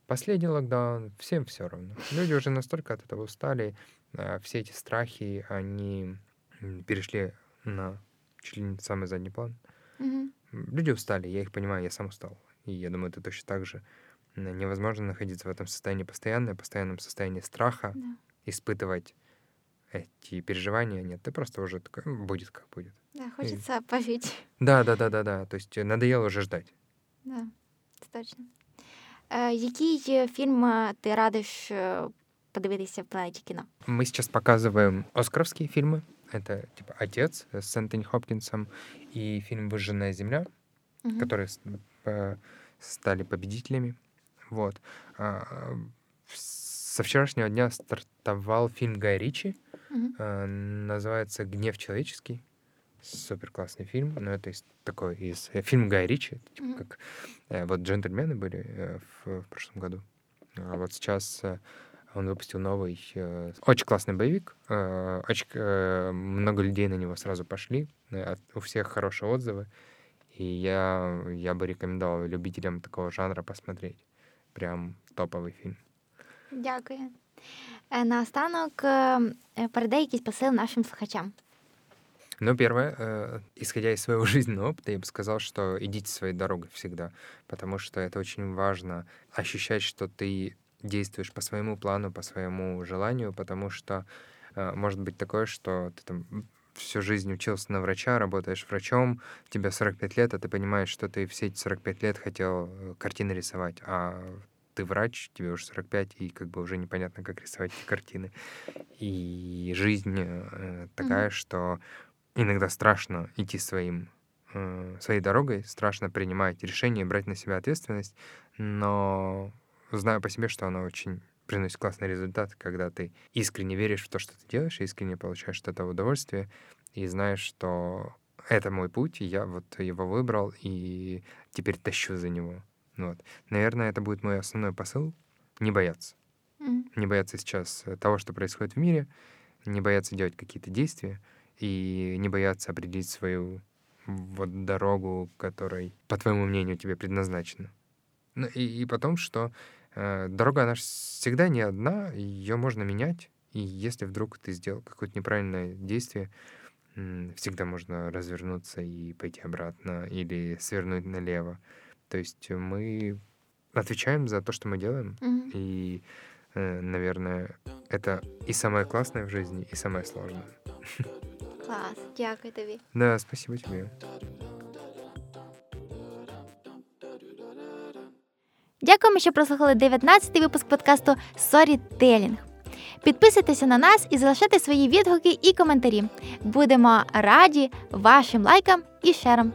Последний локдаун, всем все равно. Люди уже настолько от этого устали, все эти страхи, они перешли на чуть ли не самый задний план. Угу. Люди устали, я их понимаю, я сам устал. И я думаю, это точно так же. Н- Невозможно находиться в этом состоянии постоянно, в постоянном состоянии страха, Да. испытывать эти переживания. Нет, ты просто уже такой, «М, будет как будет. Да, хочеться пожити. Да, да, да, да, да. То есть э, надоело уже ждать. Да, це точно. Е, який е, фільм е, ти радиш е, подивитися в планеті кіно? Мы сейчас показываем оскаровские фильмы. Это типа «Отец» с Энтони Хопкинсом и фильм «Выжженная земля», Мгм. которые с- э, стали победителями. Вот. А, Со вчерашнего дня стартовал фильм Гая Ричи. Э, Называется «Гнев человеческий». Супер классный фильм, но это из такой из э, фильм Гая Ричи, это типа Мгм. как э, вот джентльмены были э, в, в прошлом году, а вот сейчас э, он выпустил новый, э, очень классный боевик, э, очень э, много людей на него сразу пошли, э, от- у всех хорошие отзывы, и я я бы рекомендовал любителям такого жанра посмотреть, прям топовый фильм. Дякую. Е, Наостанок е, е, передай якийсь посил нашим слухачам. Ну, первое, э, исходя из своего жизненного опыта, я бы сказал, что идите своей дорогой всегда, потому что это очень важно ощущать, что ты действуешь по своему плану, по своему желанию, потому что э, может быть такое, что ты там всю жизнь учился на врача, работаешь врачом, тебе 45 лет, а ты понимаешь, что ты все эти 45 лет хотел э, картины рисовать, а ты врач, тебе уже 45, и как бы уже непонятно, как рисовать эти картины. И жизнь э, такая, Мгм. что иногда страшно идти своим, э, своей дорогой, страшно принимать решения, брать на себя ответственность, но знаю по себе, что оно очень приносит классный результат, когда ты искренне веришь в то, что ты делаешь, искренне получаешь от этого удовольствие, и знаешь, что это мой путь, я вот его выбрал, и теперь тащу за него. Вот. Наверное, это будет мой основной посыл — не бояться Мгм. не бояться сейчас э, того, что происходит в мире, не бояться делать какие-то действия и не бояться определить свою вот дорогу, которой, по твоему мнению, тебе предназначена. Ну и, и потом, что дорога, она всегда не одна, ее можно менять, и если вдруг ты сделал какое-то неправильное действие, всегда можно развернуться и пойти обратно или свернуть налево. То есть мы отвечаем за то, что мы делаем, Мгм. и, э, наверное, это и самое классное в жизни, и самое сложное. Клас, дякую тобі. Да, спасибо тебе. Дякуємо, що прослухали 19-й випуск подкасту Storytelling. Підписуйтеся на нас і залишайте свої відгуки і коментарі. Будемо раді вашим лайкам і шерам.